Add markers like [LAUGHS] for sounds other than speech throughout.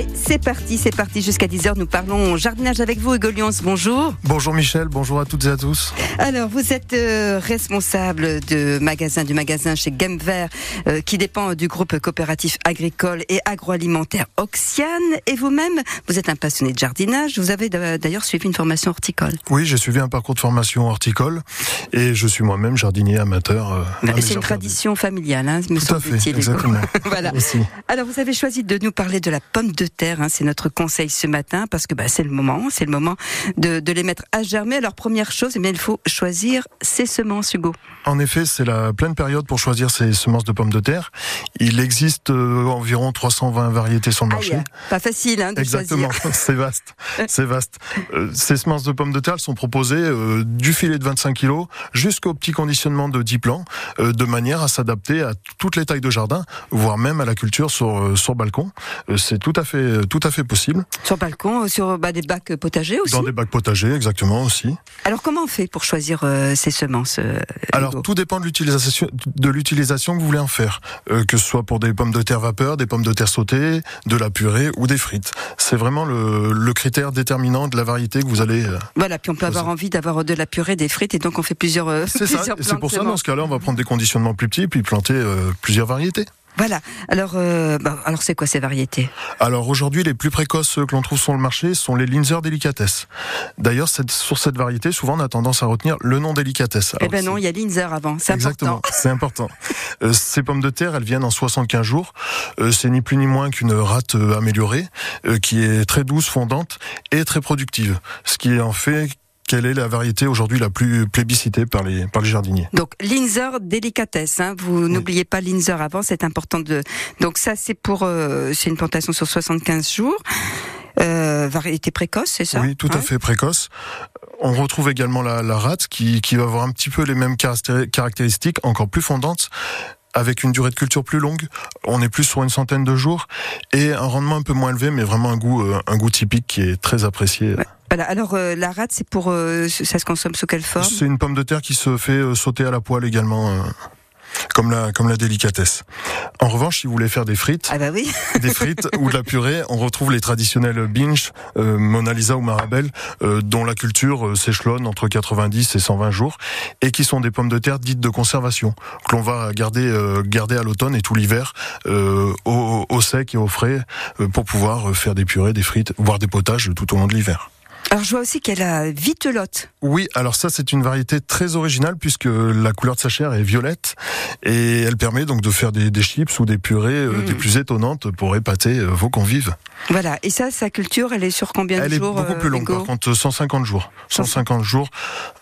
Allez, c'est parti, c'est parti. Jusqu'à 10h, nous parlons jardinage avec vous, Hugo Lyons. Bonjour. Bonjour Michel, bonjour à toutes et à tous. Alors, vous êtes euh, responsable de magasin, du magasin chez Game Vert, euh, qui dépend du groupe coopératif agricole et agroalimentaire Oxiane. Et vous-même, vous êtes un passionné de jardinage. Vous avez d'ailleurs suivi une formation horticole. Oui, j'ai suivi un parcours de formation horticole et je suis moi-même jardinier amateur. Euh, c'est une tradition familiale, hein, me semble-t-il. Exactement. [LAUGHS] voilà. Alors, vous avez choisi de nous parler de la pomme de terre. Hein, c'est notre conseil ce matin parce que bah, c'est le moment, c'est le moment de, de, les mettre à germer. Alors première chose, eh bien, il faut choisir ses semences, Hugo. En effet, c'est la pleine période pour choisir ses semences de pommes de terre. Il existe euh, environ 320 variétés sur le marché. pas facile hein, de Exactement, [LAUGHS] c'est vaste, c'est vaste. Euh, ces semences de pommes de terre sont proposées euh, du filet de 25 kg jusqu'au petit conditionnement de 10 plants, de manière à s'adapter à toutes les tailles de jardin, voire même à la culture sur sur balcon. c'est tout à fait tout à fait possible. Sur balcon, sur bah, des bacs potagers aussi. Dans des bacs potagers, exactement aussi. Alors comment on fait pour choisir ces semences Alors tout dépend de l'utilisation de l'utilisation que vous voulez en faire, euh, que ce soit pour des pommes de terre vapeur, des pommes de terre sautées, de la purée ou des frites. C'est vraiment le, le, critère déterminant de la variété que vous allez. Euh, voilà, puis on peut avoir envie d'avoir de la purée, des frites, et donc on fait plusieurs. Euh, [LAUGHS] c'est ça. C'est pour ça dans ce cas-là, on va prendre des conditionnements plus petits, puis planter plusieurs variétés. Voilà. Alors, euh, bah, alors c'est quoi ces variétés? Alors aujourd'hui, les plus précoces que l'on trouve sur le marché sont les Linzer Delicates. D'ailleurs, sur cette variété, souvent on a tendance à retenir le nom Delicates. eh ben non, il y a Linzer avant. C'est Exactement, c'est important. [LAUGHS] euh, ces pommes de terre, elles viennent en 75 jours. Euh, c'est ni plus ni moins qu'une rate euh, améliorée, euh, qui est très douce, fondante et très productive. Ce qui en fait quelle est la variété aujourd'hui la plus plébiscitée par les, par les jardiniers Donc Linzer délicatesse, hein. vous n'oubliez pas Linzer avant, c'est important de. Donc ça c'est pour, euh, c'est une plantation sur 75 jours. Euh, variété précoce, c'est ça Oui, tout à fait précoce. On retrouve également la, la rate qui, qui va avoir un petit peu les mêmes caractéristiques, encore plus fondantes avec une durée de culture plus longue. On est plus sur une centaine de jours et un rendement un peu moins élevé, mais vraiment un goût, euh, un goût typique qui est très apprécié. Voilà. Alors euh, la rate, c'est pour, euh, ça se consomme sous quelle forme? C'est une pomme de terre qui se fait sauter à la poêle également comme la comme la délicatesse. En revanche, si vous voulez faire des frites, ah bah oui. [LAUGHS] des frites ou de la purée, on retrouve les traditionnels binge, euh, Mona Lisa ou Marabelle, euh, dont la culture euh, s'échelonne entre 90 et 120 jours, et qui sont des pommes de terre dites de conservation que l'on va garder euh, garder à l'automne et tout l'hiver euh, au, au, sec et au frais pour pouvoir faire des purées, des frites, voire des potages tout au long de l'hiver. Alors je vois aussi qu'elle a vitelotte. Oui, alors ça c'est une variété très originale puisque la couleur de sa chair est violette et elle permet donc de faire des, des chips ou des purées euh, des mm. plus étonnantes pour épater euh, vos convives. Voilà, et ça, sa culture, elle est sur combien de jours Elle est beaucoup plus longue, par contre, 150 jours. 150 jours,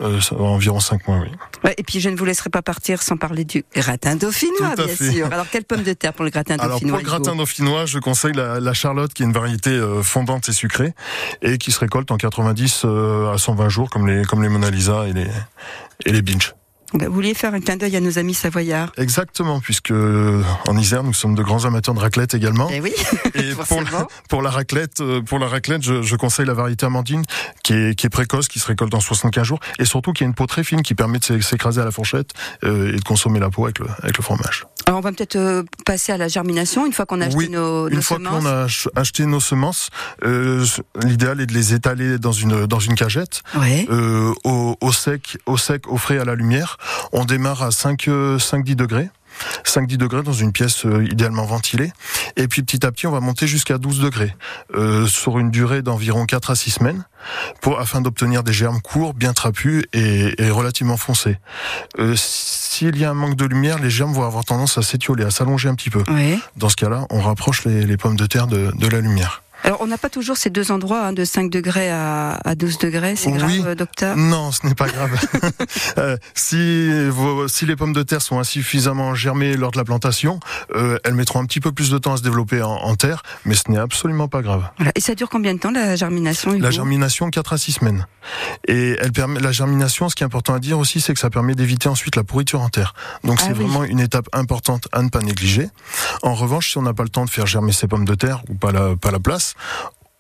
euh, environ 5 mois, oui. Ouais, et puis je ne vous laisserai pas partir sans parler du gratin dauphinois, bien fait. sûr. Alors, quelle pomme de terre pour le gratin dauphinois Alors, pour le gratin dauphinois, je conseille la, la, Charlotte, qui est une variété euh, fondante et sucrée, et qui se récolte en 90 euh, à 120 jours, comme les, comme les Mona Lisa et les, et les Binge. Vous vouliez faire un clin d'œil à nos amis savoyards Exactement, puisque euh, en Isère, nous sommes de grands amateurs de raclette également. Eh oui, [LAUGHS] et pour, la, [LAUGHS] pour la raclette, euh, pour la raclette, je, je, conseille la variété amandine, qui est, qui est précoce, qui se récolte en 75 jours, et surtout qui a une peau très fine, qui permet de s'écraser à la fourchette euh, et de consommer la peau avec le, avec le fromage. Alors on va peut-être euh, passer à la germination une fois qu'on a acheté oui, nos, nos, une fois qu'on a acheté nos semences, euh, l'idéal est de les étaler dans une dans une cagette, ouais. euh, au, au, sec, au sec, au frais, à la lumière. On démarre à 5 5-10 euh, degrés. 5-10 degrés dans une pièce euh, idéalement ventilée. Et puis petit à petit, on va monter jusqu'à 12 degrés euh, sur une durée d'environ 4 à 6 semaines pour, afin d'obtenir des germes courts, bien trapus et, et relativement foncés. Euh, S'il y a un manque de lumière, les germes vont avoir tendance à s'étioler, à s'allonger un petit peu. Oui. Dans ce cas-là, on rapproche les, les pommes de terre de, de la lumière. Alors, on n'a pas toujours ces deux endroits, hein, de 5 degrés à, à 12 degrés. C'est grave, oui. docteur Non, ce n'est pas grave. [LAUGHS] euh, si, vos, si les pommes de terre sont insuffisamment germées lors de la plantation, euh, elles mettront un petit peu plus de temps à se développer en, en terre, mais ce n'est absolument pas grave. Voilà. Et ça dure combien de temps, la germination La germination, 4 à 6 semaines. Et elle permet, la germination, ce qui est important à dire aussi, c'est que ça permet d'éviter ensuite la pourriture en terre. Donc, c'est ah, oui. vraiment une étape importante à ne pas négliger. En revanche, si on n'a pas le temps de faire germer ses pommes de terre ou pas la, pas la place,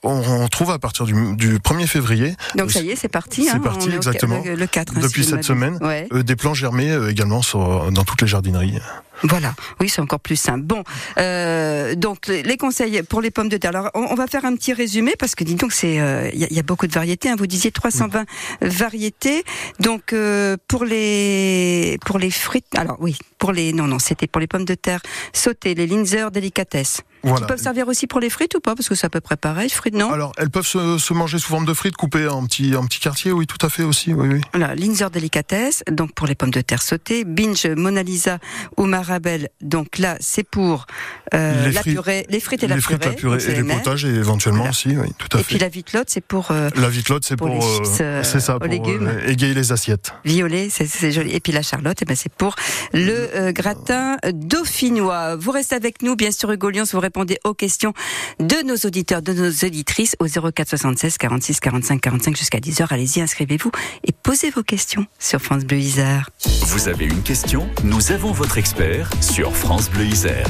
on, trouve à partir du, 1er février. Donc ça y est, c'est parti. C'est hein, parti, exactement. le, 4. Hein, Depuis cette semaine, des plants germés également sur, dans toutes les jardineries. Voilà, oui, c'est encore plus simple. Bon, euh, donc les conseils pour les pommes de terre. Alors, on, va faire un petit résumé parce que dis donc, c'est il euh, y, a beaucoup de variétés. Hein. Vous disiez 320 variétés. Donc euh, pour les pour les frites, alors oui, pour les non non, c'était pour les pommes de terre sautées, les Linzer délicatesse. Voilà. Qui peuvent servir aussi pour les frites ou pas? Parce que c'est à peu près pareil, frites, non? Alors, elles peuvent se, se, manger sous forme de frites, coupées en petits, en petits quartiers, oui, tout à fait aussi, oui, oui. Voilà, Linzer délicatesse, donc pour les pommes de terre sautées, Binge, Mona Lisa ou Donc là, c'est pour euh, les la purée, les frites et la les purée. la purée et les, potages, et éventuellement aussi, oui, tout à fait. Et puis la vitelotte, c'est pour... Euh, la vitelotte, c'est pour... pour euh, c'est ça, pour légumes. égayer les assiettes. Violet, c'est joli. Et puis la charlotte, eh ben, c'est pour le gratin dauphinois. Vous restez avec nous, bien sûr, Hugo Lyon, vous répondez aux questions de nos auditeurs, de nos auditrices au 04 76 46 45 45 jusqu'à 10h. Allez-y, inscrivez-vous et posez vos questions sur France Bleu Isère. Vous avez une question? Nous avons votre expert sur France Bleu Isère.